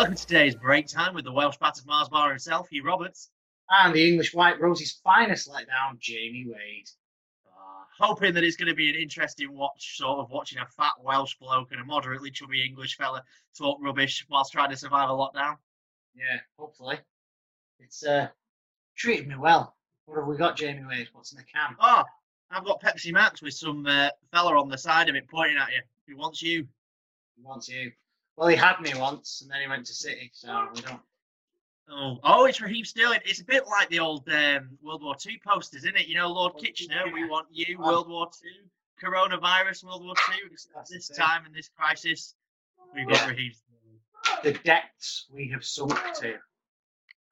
Welcome to today's break time with the Welsh battered Mars bar himself, Hugh Roberts. And the English White Roses' finest letdown, Jamie Wade. Uh, hoping that it's going to be an interesting watch, sort of watching a fat Welsh bloke and a moderately chubby English fella talk rubbish whilst trying to survive a lockdown. Yeah, hopefully. It's uh, treated me well. What have we got, Jamie Wade? What's in the can? Oh, I've got Pepsi Max with some uh, fella on the side of it pointing at you. He wants you? He wants you. Well, he had me once, and then he went to City, so we don't. Oh, oh, it's Raheem Sterling. It's a bit like the old um, World War II posters, isn't it? You know, Lord Kitchener, we want you, Um, World War II, coronavirus, World War II. This time in this crisis, we've got Yeah. Raheem Sterling. The depths we have sunk to.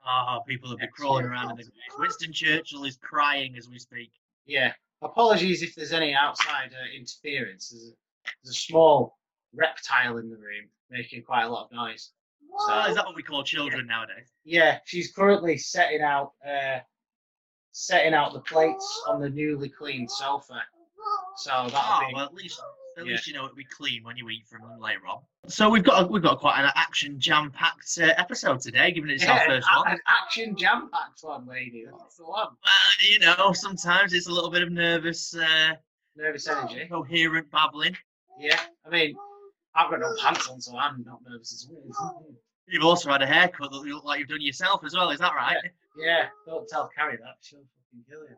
Ah, people have been crawling around in the graves. Winston Churchill is crying as we speak. Yeah. Apologies if there's any outside uh, interference. There's a, there's a small reptile in the room making quite a lot of noise. Oh, is that what we call children nowadays? Yeah, she's currently setting out uh, setting out the plates on the newly cleaned sofa. So that'll Oh, be well, at least at Yeah. least you know it'll be clean when you eat from them later on. So we've got a, we've got quite an action jam packed uh, episode today, given it's our first a- one. an action jam packed one, lady. That's the one. Well, you know, sometimes it's a little bit of nervous, uh, Nervous energy. coherent babbling. Yeah, I mean, I've got no pants on, so I'm not nervous as well. You've also had a haircut that you look like you've done yourself as well. Is that right? Yeah, don't tell Carrie that. She'll fucking kill you.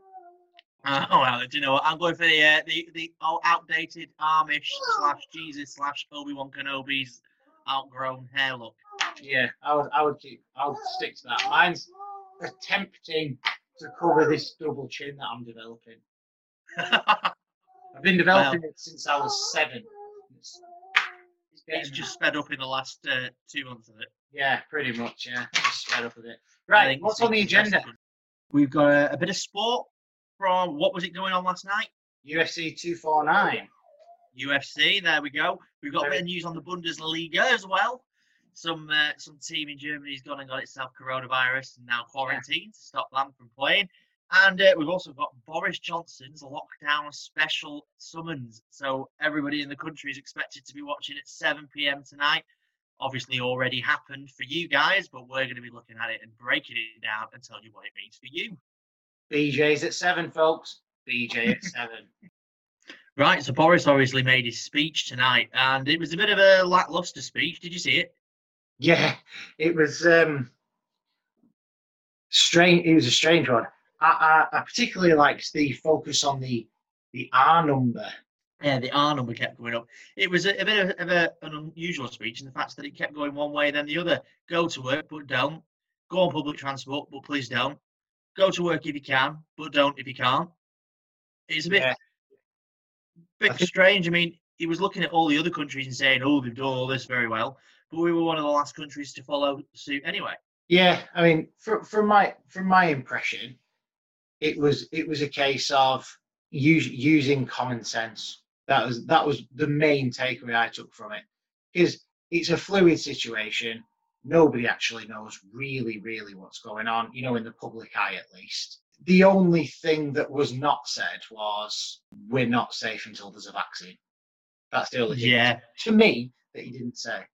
Uh, oh well, do you know what? I'm going for the uh, the the old outdated Amish slash Jesus slash Obi Wan Kenobi's outgrown hair look. Yeah, I would, I would keep, I would stick to that. Mine's attempting to cover this double chin that I'm developing. I've been developing it since I was seven. It's, it's it's just sped up in the last uh, two months of it. yeah, pretty much. Yeah, just sped up a bit. Right, what's on the agenda? We've got a, a bit of sport from what was it going on last night? UFC 249. UFC. There we go. We've got a bit of news on the Bundesliga as well. Some uh, some team in Germany's gone and got itself coronavirus and now quarantined to stop them from playing. And uh, we've also got Boris Johnson's lockdown special summons. So everybody in the country is expected to be watching at 7 p.m. tonight. Obviously, already happened for you guys, but we're going to be looking at it and breaking it down and telling you what it means for you. BJ's at seven, folks. BJ at seven. Right, so Boris obviously made his speech tonight, and it was a bit of a lackluster speech. Did you see it? Yeah, it was um strange. It was a strange one. I, I, I particularly liked the focus on the the R number. Yeah, the R number kept going up. It was a, a bit of, of a, an unusual speech in the fact that it kept going one way then the other. Go to work, but don't. Go on public transport, but please don't. Go to work if you can, but don't if you can't. It's a bit, Yeah. bit strange. I mean, he was looking at all the other countries and saying, "Oh, they've done all this very well," but we were one of the last countries to follow suit anyway. Yeah, I mean, from from my from my impression, it was it was a case of use, using common sense. That was that was the main takeaway I took from it, because it's a fluid situation. Nobody actually knows really, really what's going on. You know, in the public eye, at least. The only thing that was not said was, "We're not safe until there's a vaccine." That's the only thing Yeah, to me that he didn't say.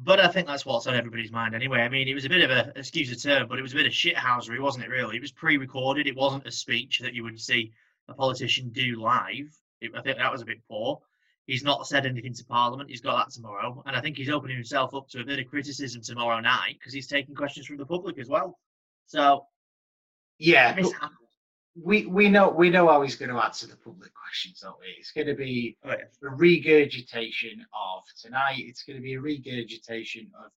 But I think that's what's on everybody's mind anyway. I mean, it was a bit of a, excuse the term, but it was a bit of shithousery, wasn't it, really? It was pre recorded. It wasn't a speech that you would see a politician do live. It, I think that was a bit poor. He's not said anything to Parliament. He's got that tomorrow. And I think he's opening himself up to a bit of criticism tomorrow night because he's taking questions from the public as well. So, Yeah, mishap. We we know we know how he's going to answer the public questions, don't we? It's going to be Oh, yeah. a regurgitation of tonight. It's going to be a regurgitation of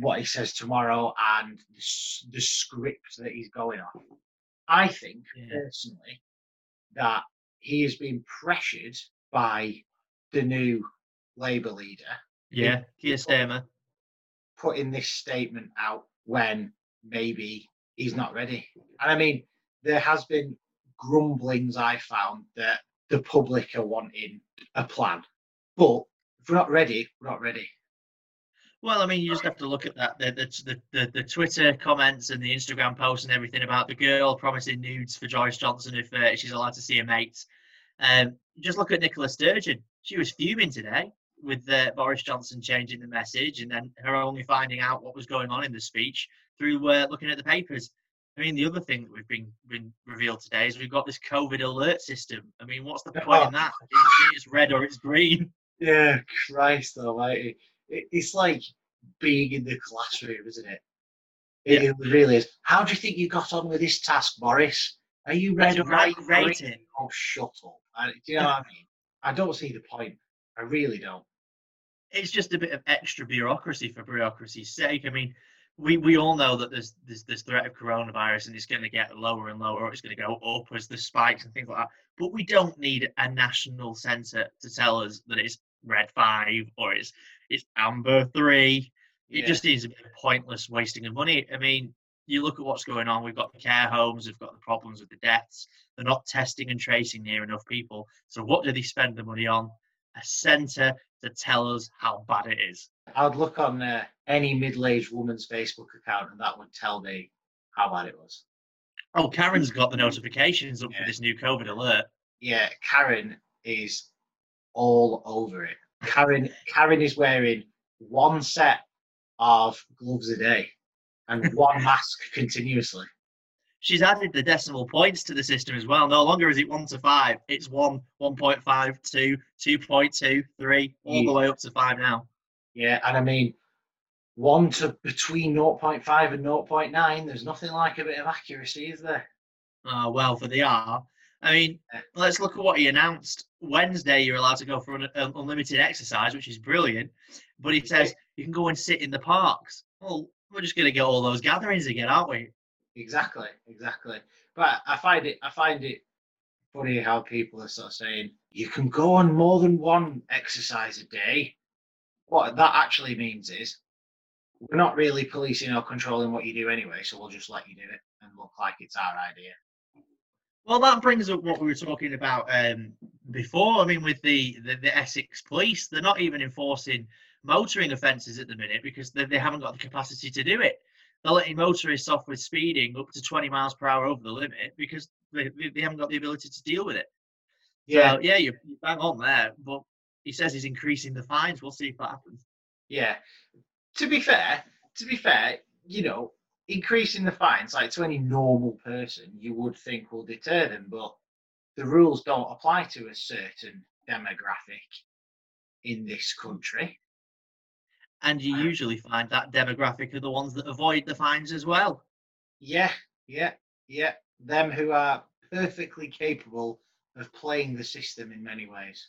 what he says tomorrow and the, the script that he's going on. I think Yeah. personally that he has been pressured by the new Labour leader Yeah, Keir Starmer. putting this statement out when maybe he's not ready. And I mean, there has been grumblings I found that the public are wanting a plan. But if we're not ready, we're not ready. Well, I mean, you just have to look at that the the, the, the Twitter comments and the Instagram posts and everything about the girl promising nudes for Joyce Johnson if uh, she's allowed to see her mates. Um, just look at Nicola Sturgeon. She was fuming today with uh, Boris Johnson changing the message and then her only finding out what was going on in the speech through uh, looking at the papers. I mean, the other thing that we've been been revealed today is we've got this COVID alert system. I mean, what's the point in that? It's, it's red or it's green. Yeah, Christ almighty. It, it's like being in the classroom, isn't it? It, Yeah. really is. How do you think you got on with this task, Boris? Are you Let's or rate it. Oh, shut up. I, do you know what I mean? I don't see the point. I really don't. it's just a bit of extra bureaucracy for bureaucracy's sake. I mean, we, we all know that there's, there's this threat of coronavirus and it's going to get lower and lower, or it's going to go up as the spikes and things like that. But we don't need a national centre to tell us that it's red five or it's it's amber three. It Yeah. just is a bit of pointless wasting of money. I mean, you look at what's going on. We've got the care homes. We've got the problems with the deaths. They're not testing and tracing near enough people. So what do they spend the money on? A centre to tell us how bad it is. I'd look on uh, any middle-aged woman's Facebook account, and that would tell me how bad it was. Oh, Karen's got the notifications up Yeah. for this new COVID alert. Yeah, Karen is all over it. Karen, Karen is wearing one set of gloves a day and one mask continuously. She's added the decimal points to the system as well. No longer is it one to five, it's one, 1.5, 2, 2.2, 3, all the way up to five now. Yeah, and I mean, one to between 0.5 and 0.9, there's nothing like a bit of accuracy, is there? Uh, well, for the R. I mean, let's look at what he announced. Wednesday, you're allowed to go for an, un- unlimited exercise, which is brilliant. But he says you can go and sit in the parks. Well, we're just going to get all those gatherings again, aren't we? Exactly, exactly. But I find it, I find it funny how people are sort of saying you can go on more than one exercise a day. What that actually means is we're not really policing or controlling what you do anyway, so we'll just let you do it and look like it's our idea. Well, that brings up what we were talking about um, before. I mean, with the, the, the Essex police, they're not even enforcing motoring offences at the minute because they, they haven't got the capacity to do it. They're letting motorists off with speeding up to 20 miles per hour over the limit because they, they haven't got the ability to deal with it. Yeah, So, yeah, you're bang on there. But he says he's increasing the fines. We'll see if that happens. yeah. To be fair, to be fair, you know, increasing the fines, like to any normal person, you would think will deter them, but the rules don't apply to a certain demographic in this country. And you uh, usually find that demographic are the ones that avoid the fines as well. Yeah, yeah, yeah. Them who are perfectly capable of playing the system in many ways.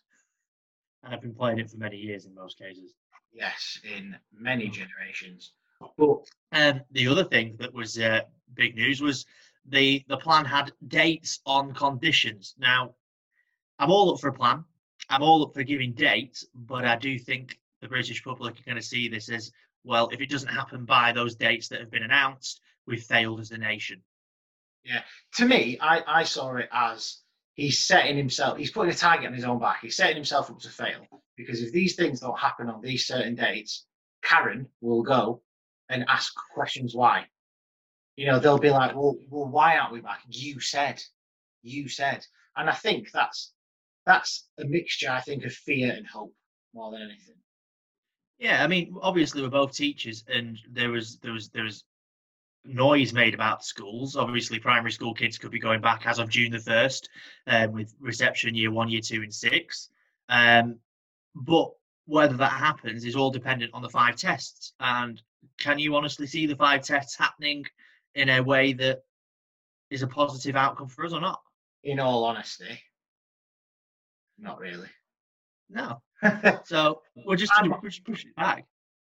And I've been playing it for many years in most cases. Yes, in many hmm. generations. But Um, the other thing that was uh, big news was the the plan had dates on conditions. Now, I'm all up for a plan. I'm all up for giving dates, but I do think the British public are going to see this as well. If it doesn't happen by those dates that have been announced, we've failed as a nation. Yeah, to me, I, I saw it as he's setting himself, he's putting a target on his own back. He's setting himself up to fail. Because if these things don't happen on these certain dates, Karen will go and ask questions why. You know, they'll be like, well, well, why aren't we back? You said, you said. And I think that's that's a mixture, I think, of fear and hope more than anything. Yeah, I mean, obviously we're both teachers, and there was there was there was noise made about schools. Obviously, primary school kids could be going back as of June the first, um, with reception year one, year two, and six. Um, but whether that happens is all dependent on the five tests. And can you honestly see the five tests happening in a way that is a positive outcome for us or not? In all honesty, not really. No. So we're just I'm- we're just pushing it back.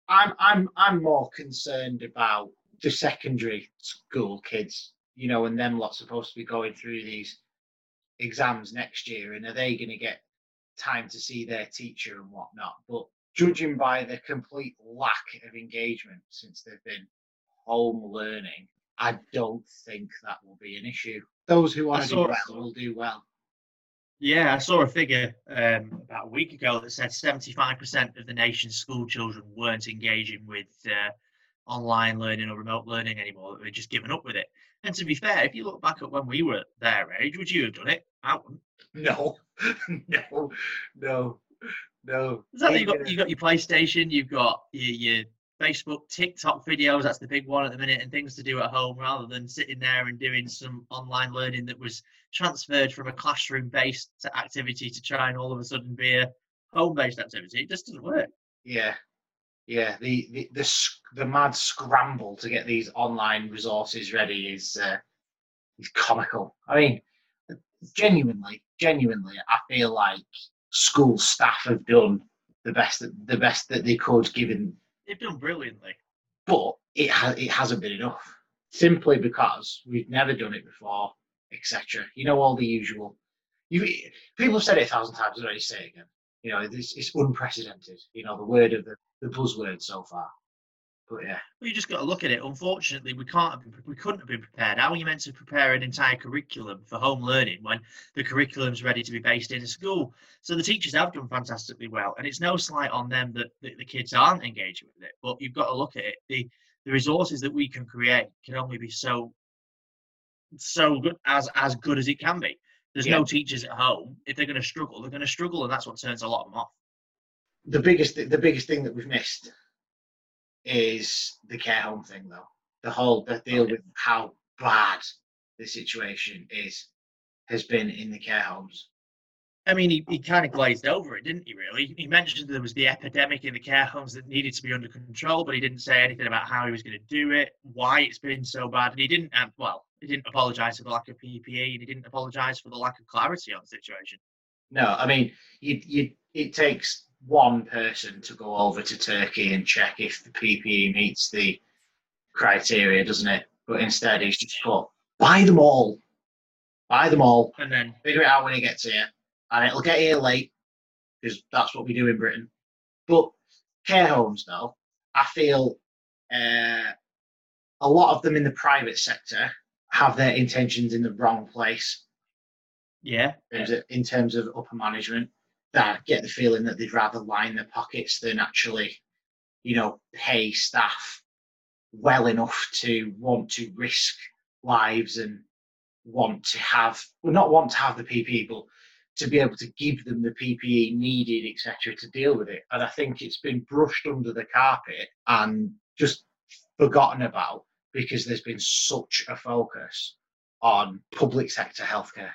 I'm I'm I'm more concerned about the secondary school kids, you know, and them lot supposed to be going through these exams next year, and are they going to get time to see their teacher and whatnot? But judging by the complete lack of engagement since they've been home learning, I don't think that will be an issue. Those who want to do well will do well. Yeah, I saw a figure um, about a week ago that said 75% of the nation's school children weren't engaging with uh, online learning or remote learning anymore. They'd just given up with it. And to be fair, if you look back at when we were their age, would you have done it? I wouldn't. No, no, no, no. Is that you got you got your PlayStation, you've got your, your Facebook, TikTok videos. That's the big one at the minute, and things to do at home rather than sitting there and doing some online learning that was transferred from a classroom-based activity to try and all of a sudden be a home-based activity. It just doesn't work. Yeah, yeah. The the the, the mad scramble to get these online resources ready is uh, is comical. I mean, genuinely, genuinely, I feel like school staff have done the best that the best that they could, given, They've done brilliantly. but it has it hasn't been enough. Simply because we've never done it before, etc. You know all the usual. You people have said it a thousand times. Need say it again. You know, it's, it's unprecedented. You know, the word of the, the buzzword so far. But yeah, Well, you just got to look at it. Unfortunately, we can't have been, we couldn't have been prepared. How are you meant to prepare an entire curriculum for home learning when the curriculum's ready to be based in a school? So the teachers have done fantastically well, and it's no slight on them that, that the kids aren't engaging with it. But you've got to look at it. The the resources that we can create can only be so so good as as good as it can be. There's Yeah. no teachers at home. If they're going to struggle, they're going to struggle, and that's what turns a lot of them off. the biggest the biggest thing that we've missed is the care home thing, though. The whole the deal Okay. with how bad the situation is has been in the care homes. I mean, he, he kind of glazed over it, didn't he? Really, he mentioned there was the epidemic in the care homes that needed to be under control, but he didn't say anything about how he was going to do it, why it's been so bad, and he didn't. Um, well, he didn't apologise for the lack of PPE, and he didn't apologise for the lack of clarity on the situation. No, I mean, you, you, it takes one person to go over to Turkey and check if the PPE meets the criteria, doesn't it? But instead, he's just put buy them all, buy them all, And then, figure it out when it gets here, and it'll get here late because that's what we do in Britain. But care homes, though, I feel uh, a lot of them in the private sector have their intentions in the wrong place yeah, in terms of, in terms of upper management that get the feeling that they'd rather line their pockets than actually, you know, pay staff well enough to want to risk lives and want to have, well, not want to have the PPE, but to be able to give them the PPE needed, etc., to deal with it. And I think it's been brushed under the carpet and just forgotten about because there's been such a focus on public sector healthcare.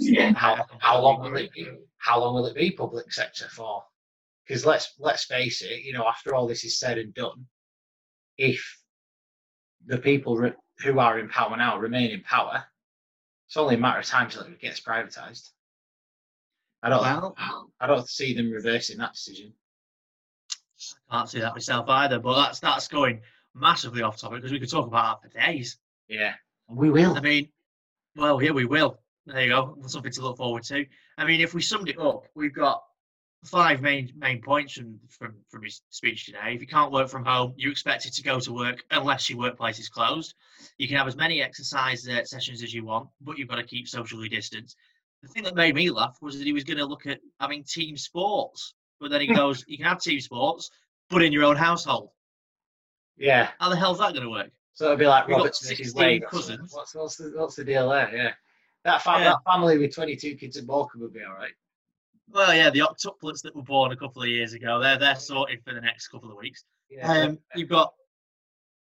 yeah. How, how long will it be? How long will it be public sector for? Because let's let's face it, you know, after all this is said and done, if the people re- who are in power now remain in power, it's only a matter of time till it gets privatised. I don't. Well, I don't see them reversing that decision. I can't see that myself either. But that's that's going massively off topic because we could talk about that for days. Yeah, we will. I mean, well, here we will. There you go. Something to look forward to. I mean, if we summed it up, we've got five main main points from from from his speech today. If you can't work from home, you're expected to go to work unless your workplace is closed. You can have as many exercise uh, sessions as you want, but you've got to keep socially distanced. The thing that made me laugh was that he was going to look at having team sports, but then he goes, "You can have team sports, but in your own household." Yeah. How the hell's that going to work? So it'd be like We've Robert Smith's 16 leg. or something. cousins. What's, what's the what's the deal there? Yeah. That, fam- Yeah. that family with 22 kids at Morecambe would be all right. Well, yeah, the octuplets that were born a couple of years ago, they're they're sorted for the next couple of weeks. Yeah. Um, you've got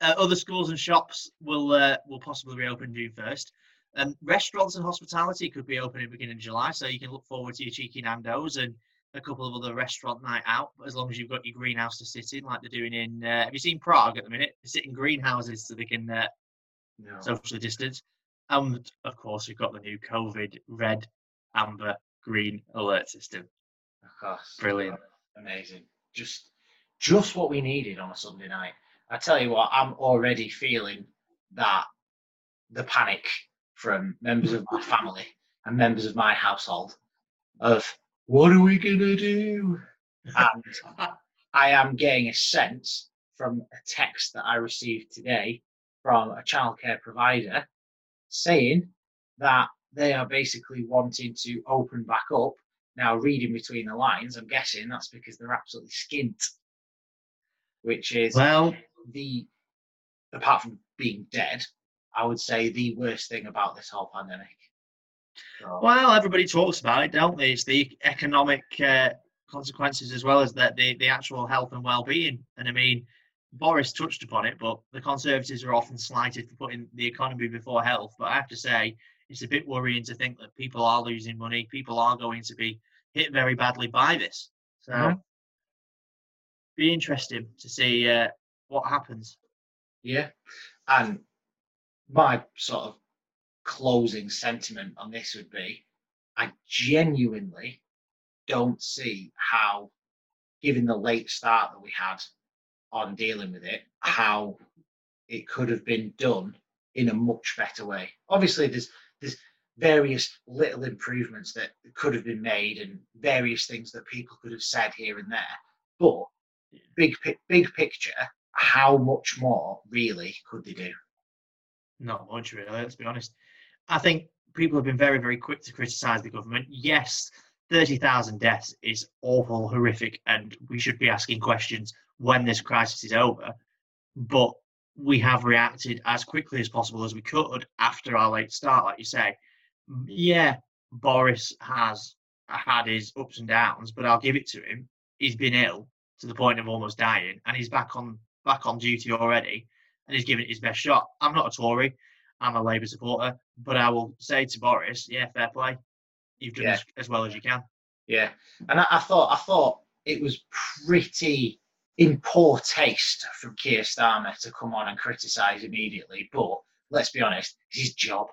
uh, other schools and shops will uh, will possibly reopen June first. Um, restaurants and hospitality could be open in the beginning of July, so you can look forward to your cheeky Nando's and a couple of other restaurant night out. As long as you've got your greenhouse to sit in, like they're doing in. Uh, have you seen Prague at the minute? They sit in greenhouses so they can uh, no. socially distance. And of course, you've got the new COVID red, amber, green alert system. Of course. Brilliant. Amazing. Just just what we needed on a Sunday night. I tell you what, I'm already feeling that the panic from members of my family and members of my household of what are we gonna do? And I am getting a sense from a text that I received today from a childcare provider saying that they are basically wanting to open back up. Now, reading between the lines, I'm guessing that's because they're absolutely skint, which is Well, the, apart from being dead, I would say the worst thing about this whole pandemic. So, well, everybody talks about it, don't they? It's the economic uh, consequences as well as the, the the actual health and well-being. And I mean, Boris touched upon it, but the Conservatives are often slighted for putting the economy before health. But I have to say, it's a bit worrying to think that people are losing money. People are going to be hit very badly by this. So, Mhm. be interesting to see uh, what happens. Yeah. And my sort of closing sentiment on this would be I genuinely don't see how, given the late start that we had on dealing with it, how it could have been done in a much better way. Obviously, there's there's various little improvements that could have been made and various things that people could have said here and there. But big big picture, how much more really could they do? Not much, really. Let's be honest. I think people have been very, very quick to criticise the government. Yes, thirty thousand deaths is awful, horrific, and we should be asking questions when this crisis is over. But we have reacted as quickly as possible as we could after our late start, like you say. Yeah, Boris has had his ups and downs, but I'll give it to him. He's been ill to the point of almost dying, and he's back on back on duty already, and he's given it his best shot. I'm not a Tory, I'm a Labour supporter, but I will say to Boris, yeah, fair play. You've done Yeah. as, as well as you can. Yeah, and I, I thought I thought it was pretty in poor taste from Keir Starmer to come on and criticise immediately. But let's be honest, it's his job.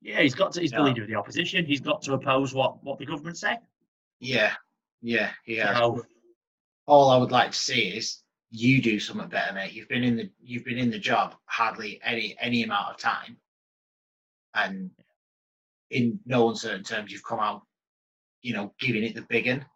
Yeah, he's got to. He's Yeah. the leader of the opposition. He's got to oppose what what the government say. Yeah, yeah, yeah. So, All I would like to see is you do something better, mate. You've been in the you've been in the job hardly any any amount of time, and in no uncertain terms, you've come out, you know, giving it the big one.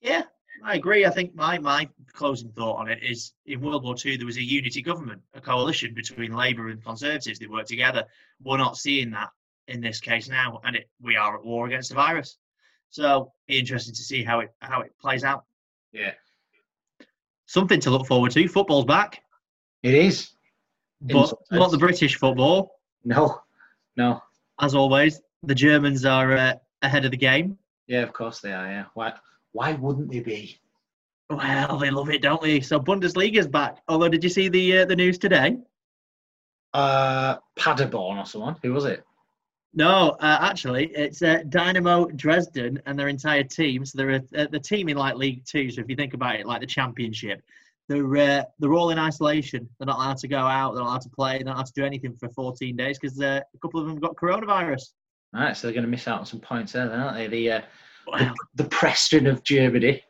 yeah, I agree. I think my my closing thought on it is in World War Two there was a unity government, a coalition between Labour and Conservatives. They worked together. We're not seeing that in this case now, and it, we are at war against the virus. So, be interesting to see how it how it plays out. Yeah, Something to look forward to. Football's back, it is. But not the British football. No, no. As always, the Germans are uh, ahead of the game. Yeah, of course they are. Yeah. Why? Why wouldn't they be? Well, they love it, don't they? So Bundesliga's back. Although, did you see the uh, the news today? Uh, Paderborn or someone. Who was it? No, uh, actually, it's uh, Dynamo Dresden and their entire team. So they're a, a, the team in like League Two. So if you think about it, like the Championship, they're uh, they're all in isolation. They're not allowed to go out. They're not allowed to play. They're not allowed to do anything for 14 days because uh, a couple of them got coronavirus. All right, so they're going to miss out on some points there, aren't they? The uh, Wow. the Preston of Germany.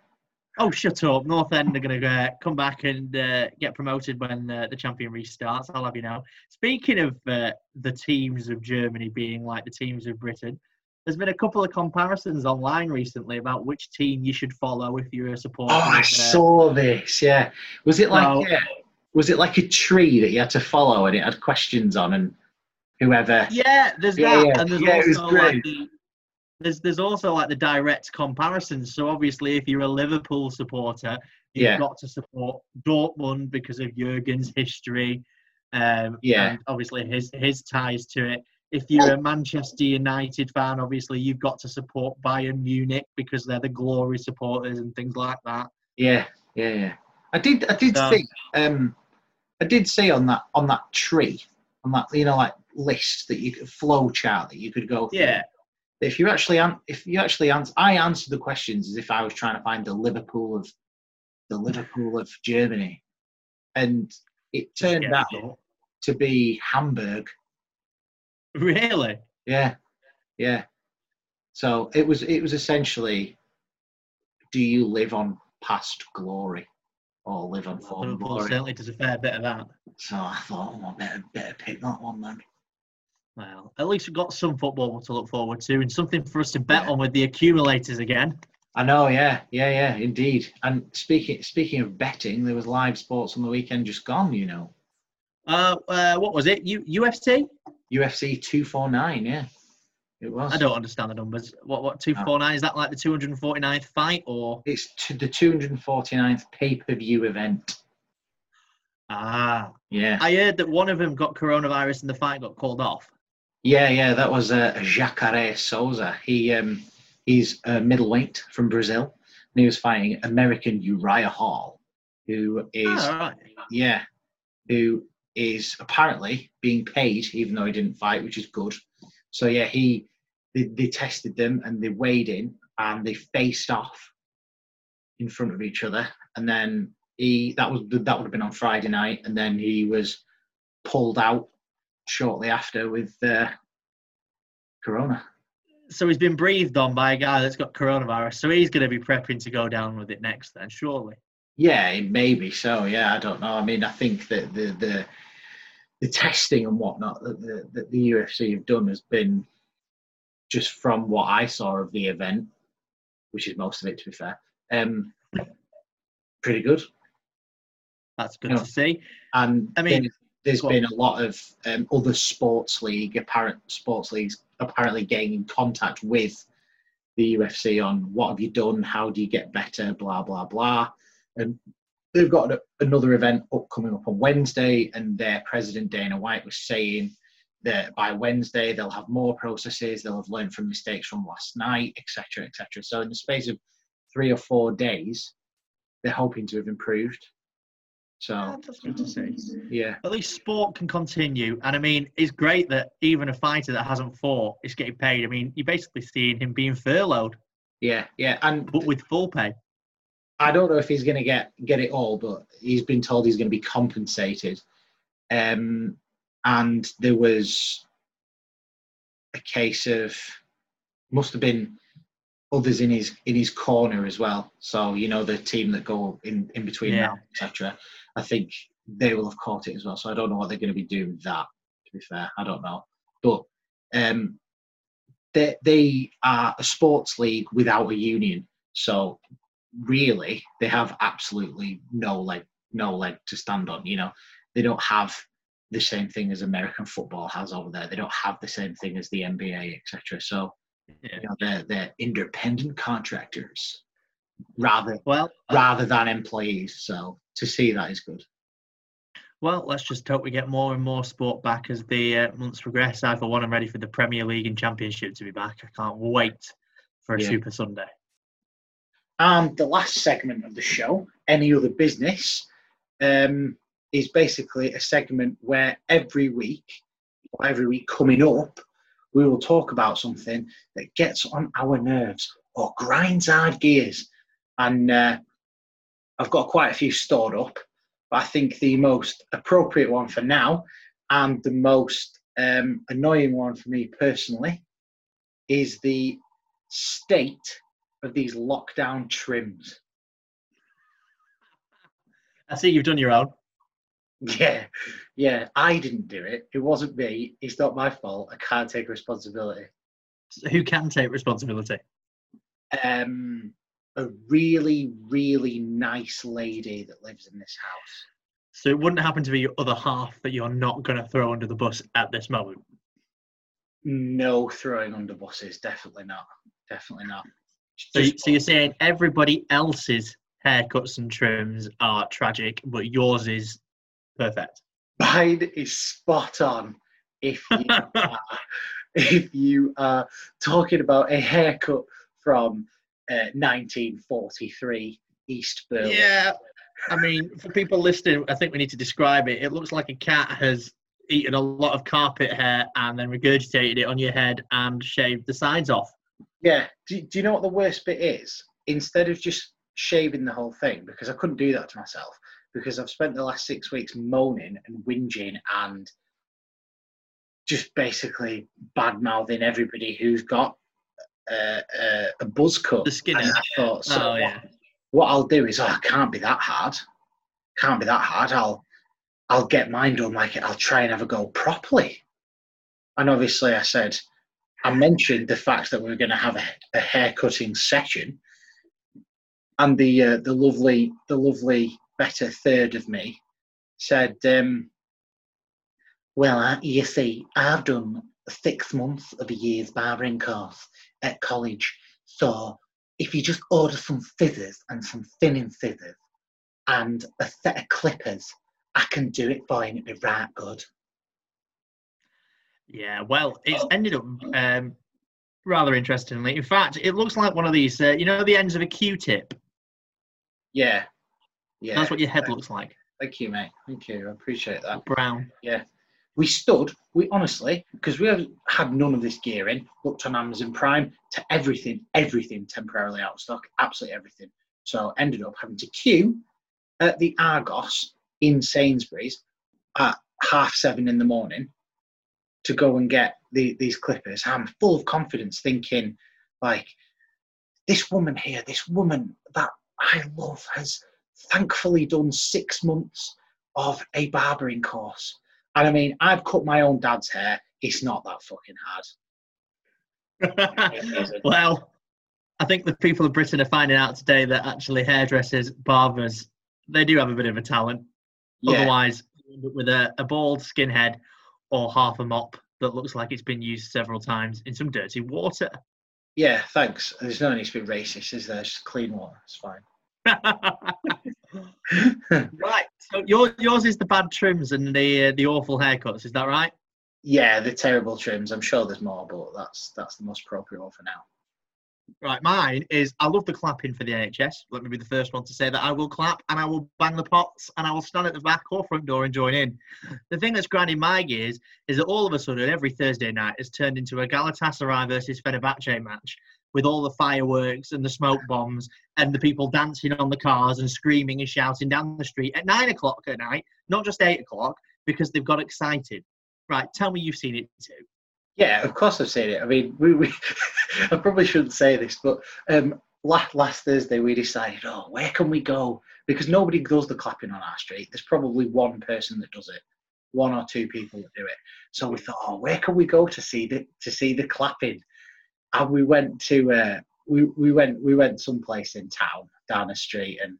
Oh, shut up! North End are going to uh, come back and uh, get promoted when uh, the champion restarts. I'll have you know. Speaking of uh, the teams of Germany being like the teams of Britain, there's been a couple of comparisons online recently about which team you should follow if you're a supporter. Oh, I uh, saw this. Yeah. Was it like No. uh, was it like a tree that you had to follow and it had questions on and whoever? Yeah, there's Yeah, that, yeah. and there's Yeah, it was also like the, there's there's also like the direct comparisons. So obviously, if you're a Liverpool supporter, you've Yeah. got to support Dortmund because of Jurgen's history, um, Yeah. and obviously his his ties to it. If you're a Manchester United fan, obviously you've got to support Bayern Munich because they're the glory supporters and things like that. Yeah, yeah, yeah. I did. I did So- see. Um, I did see on that on that tree on that you know like list that you could flow chart that you could go. through, Yeah, if you actually an- if you actually answer i answered the questions as if i was trying to find the liverpool of the liverpool of germany and it turned out to be hamburg Really? yeah yeah so it was it was essentially do you live on past glory or live on former glory. certainly does a fair bit of that. So I thought, oh, I better, better pick that one then. Well, at least we've got some football to look forward to and something for us to bet Yeah. on with the accumulators again. I know, yeah, yeah, yeah, indeed. And speaking speaking of betting, there was live sports on the weekend just gone. You know, Uh, uh, what was it? U- UFC? UFC two four nine. Yeah, it was. I don't understand the numbers. What what two four nine is that like the two hundred and forty ninth fight or It's to the 249th pay per view event. ah? Yeah, I heard that one of them got coronavirus and the fight got called off. Yeah, yeah. That was uh, Jacare Souza. He um, he's a middleweight from Brazil, and he was fighting American Uriah Hall, who is all right. yeah, who is apparently being paid even though he didn't fight, which is good. So yeah, he they, they tested them and they weighed in and they faced off in front of each other, and then he that was that would have been on Friday night, and then he was pulled out shortly after with uh, corona. So he's been breathed on by a guy that's got coronavirus. So he's going to be prepping to go down with it next, then surely. Yeah, maybe so. Yeah, I don't know. I mean, I think that the the the testing and whatnot that the that the UFC have done has been just from what I saw of the event, which is most of it, to be fair. Um, pretty good. That's good Yeah. to see. And I mean, there's- been a lot of um, other sports league apparent sports leagues apparently getting in contact with the UFC on what have you done, how do you get better, blah blah blah, and they've got a, another event up coming up on Wednesday, and their president Dana White was saying that by Wednesday they'll have more processes, they'll have learned from mistakes from last night, etc., etc. So in the space of three or four days, they're hoping to have improved. So Yeah, that's good to see. yeah. At least sport can continue. And I mean, it's great that even a fighter that hasn't fought is getting paid. I mean, you're basically seeing him being furloughed, Yeah, yeah, and but with full pay. I don't know if he's going to get get it all, but he's been told he's going to be compensated. Um, and there was a case of must have been others in his in his corner as well. So you know the team that go in in between Yeah. etc. I think they will have caught it as well. So I don't know what they're going to be doing with that. To be fair, I don't know, but um, they they are a sports league without a union. So really they have absolutely no leg no leg to stand on you know they don't have the same thing as american football has over there they don't have the same thing as the nba etc so Yeah. you know they're, they're independent contractors rather Well, uh, rather than employees so to see that is good well, let's just hope we get more and more sport back as the uh, months progress. I, for one, am ready for the Premier League and Championship to be back. I can't wait for a Yeah. Super Sunday. And the last segment of the show, Any Other Business, um, is basically a segment where every week, or every week coming up, we will talk about something that gets on our nerves or grinds our gears. And uh, I've got quite a few stored up, but I think the most appropriate one for now and the most um, annoying one for me personally is the state of these lockdown trims. I see you've done your own. Yeah, yeah, I didn't do it. It wasn't me. It's not my fault. I can't take responsibility. So who can take responsibility? Um, a really, really nice lady that lives in this house. So it wouldn't happen to be your other half that you're not going to throw under the bus at this moment. No throwing under buses. Definitely not. Definitely not. So, you, so you're saying everybody else's haircuts and trims are tragic, but yours is perfect. mine is spot on. If you are, if you are talking about a haircut from uh, 1943 East Berlin. Yeah, I mean, for people listening, I think we need to describe it. It looks like a cat has eaten a lot of carpet hair and then regurgitated it on your head and shaved the sides off. Yeah. Do, do you know what the worst bit is? Instead of just shaving the whole thing, because I couldn't do that to myself, because I've spent the last six weeks moaning and whinging and just basically bad mouthing everybody who's got uh, uh, a buzz cut. The skinhead. And I thought, so Oh, what? yeah. what I'll do is, oh, it can't be that hard. Can't be that hard. I'll I'll get mine done like it. I'll try and have a go properly. And obviously, I said, I mentioned the fact that we were going to have a, a hair cutting session, and the uh, the lovely the lovely better third of me said, um, "Well, I, you see, I've done six months of a year's barbering course at college, so if you just order some scissors and some thinning scissors and a set of clippers, I can do it for you and it'd be right good." Yeah, well, it's ended up um, rather interestingly. In fact, it looks like one of these, uh, you know, the ends of a Q-tip. Yeah, yeah. That's what your head looks like. Thank you, mate. Thank you. I appreciate that. Brown. Yeah. We stood, we honestly, because we had none of this gear in, looked on Amazon Prime to everything, everything temporarily out of stock, absolutely everything. So ended up having to queue at the Argos in Sainsbury's at half seven in the morning to go and get the, these clippers. I'm full of confidence, thinking, like, this woman here, this woman that I love, has thankfully done six months of a barbering course. And I mean, I've cut my own dad's hair. It's not that fucking hard. well, I think the people of Britain are finding out today that actually hairdressers, barbers, they do have a bit of a talent. Yeah. Otherwise, you end up with a, a bald skinhead or half a mop that looks like it's been used several times in some dirty water. Yeah, thanks. There's no need to be racist, is there? Just clean water. It's fine. right. So your, yours is the bad trims and the uh, the awful haircuts. Is that right? yeah, the terrible trims. I'm sure there's more, but that's that's the most appropriate one for now. Right. Mine is I love the clapping for the NHS. Let me be the first one to say that I will clap and I will bang the pots and I will stand at the back or front door and join in. The thing that's grinding my gears is that all of a sudden every Thursday night has turned into a Galatasaray versus Fenerbahce match with all the fireworks and the smoke bombs and the people dancing on the cars and screaming and shouting down the street at nine o'clock at night, not just eight o'clock, because they've got excited. Right, tell me you've seen it too. Yeah, of course I've seen it. I mean, we, we I probably shouldn't say this, but um, last last Thursday we decided, oh, where can we go? Because nobody does the clapping on our street. There's probably one person that does it, one or two people that do it. So we thought, oh, where can we go to see the to see the clapping? And we went to uh, we we went we went someplace in town down the street, and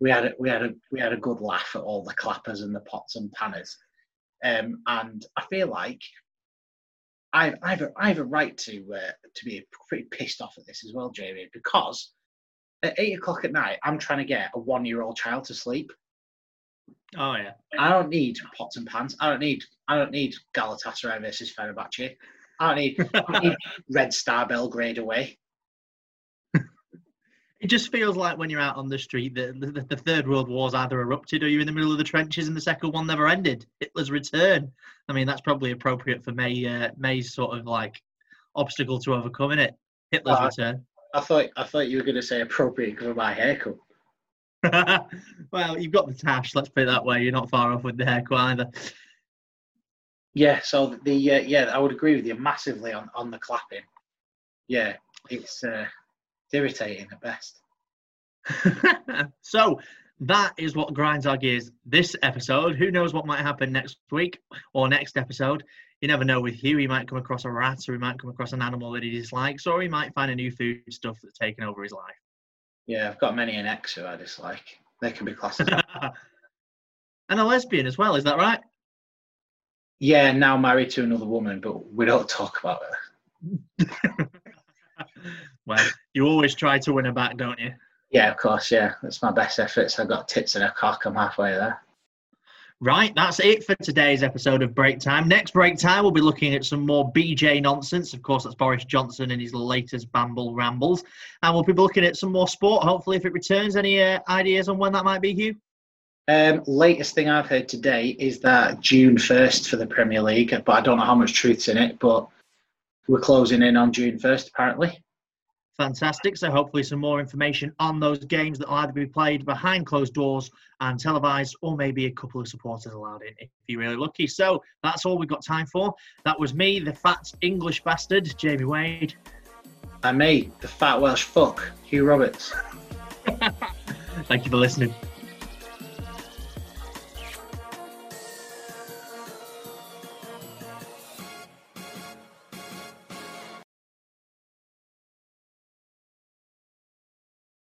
we had a, we had a we had a good laugh at all the clappers and the pots and panners. Um, and I feel like I, I, have a, I have a right to uh, to be pretty pissed off at this as well, Jamie, because at eight o'clock at night, I'm trying to get a one year old child to sleep. Oh yeah. I don't need pots and pans. I don't need I don't need Galatasaray versus Fenerbahce. I need, I need Red Star Belgrade away. It just feels like when you're out on the street, the, the, the Third World War's either erupted or you're in the middle of the trenches and the Second one never ended. Hitler's return. I mean, that's probably appropriate for May uh, May's sort of like obstacle to overcome, it? Hitler's return. I thought I thought you were going to say appropriate for my haircut. well, you've got the tash. Let's put it that way. You're not far off with the haircut either. Yeah, so the uh, yeah, I would agree with you massively on, on the clapping. Yeah, it's uh, it's irritating at best. so that is what grinds our gears this episode. Who knows what might happen next week or next episode? You never know with Hugh. He might come across a rat or he might come across an animal that he dislikes or he might find a new food stuff that's taken over his life. Yeah, I've got many an ex who I dislike. They can be classed and a lesbian as well, is that right? Yeah, now married to another woman, but we don't talk about her. well, you always try to win her back, don't you? Yeah, of course. Yeah, that's my best efforts. I've got tits and a cock. I'm halfway there. Right, that's it for today's episode of Break Time. Next break time, we'll be looking at some more BJ nonsense. Of course, that's Boris Johnson and his latest Bamble rambles. And we'll be looking at some more sport, hopefully, if it returns. Any uh, ideas on when that might be, Hugh? Um, latest thing I've heard today is that June 1st for the Premier League, but I don't know how much truth's in it. But we're closing in on June 1st, apparently. Fantastic. So hopefully some more information on those games that will either be played behind closed doors and televised, or maybe a couple of supporters allowed in if you're really lucky. So that's all we've got time for. That was me, the fat English bastard, Jamie Wade. And me, the fat Welsh fuck, Hugh Roberts. Thank you for listening.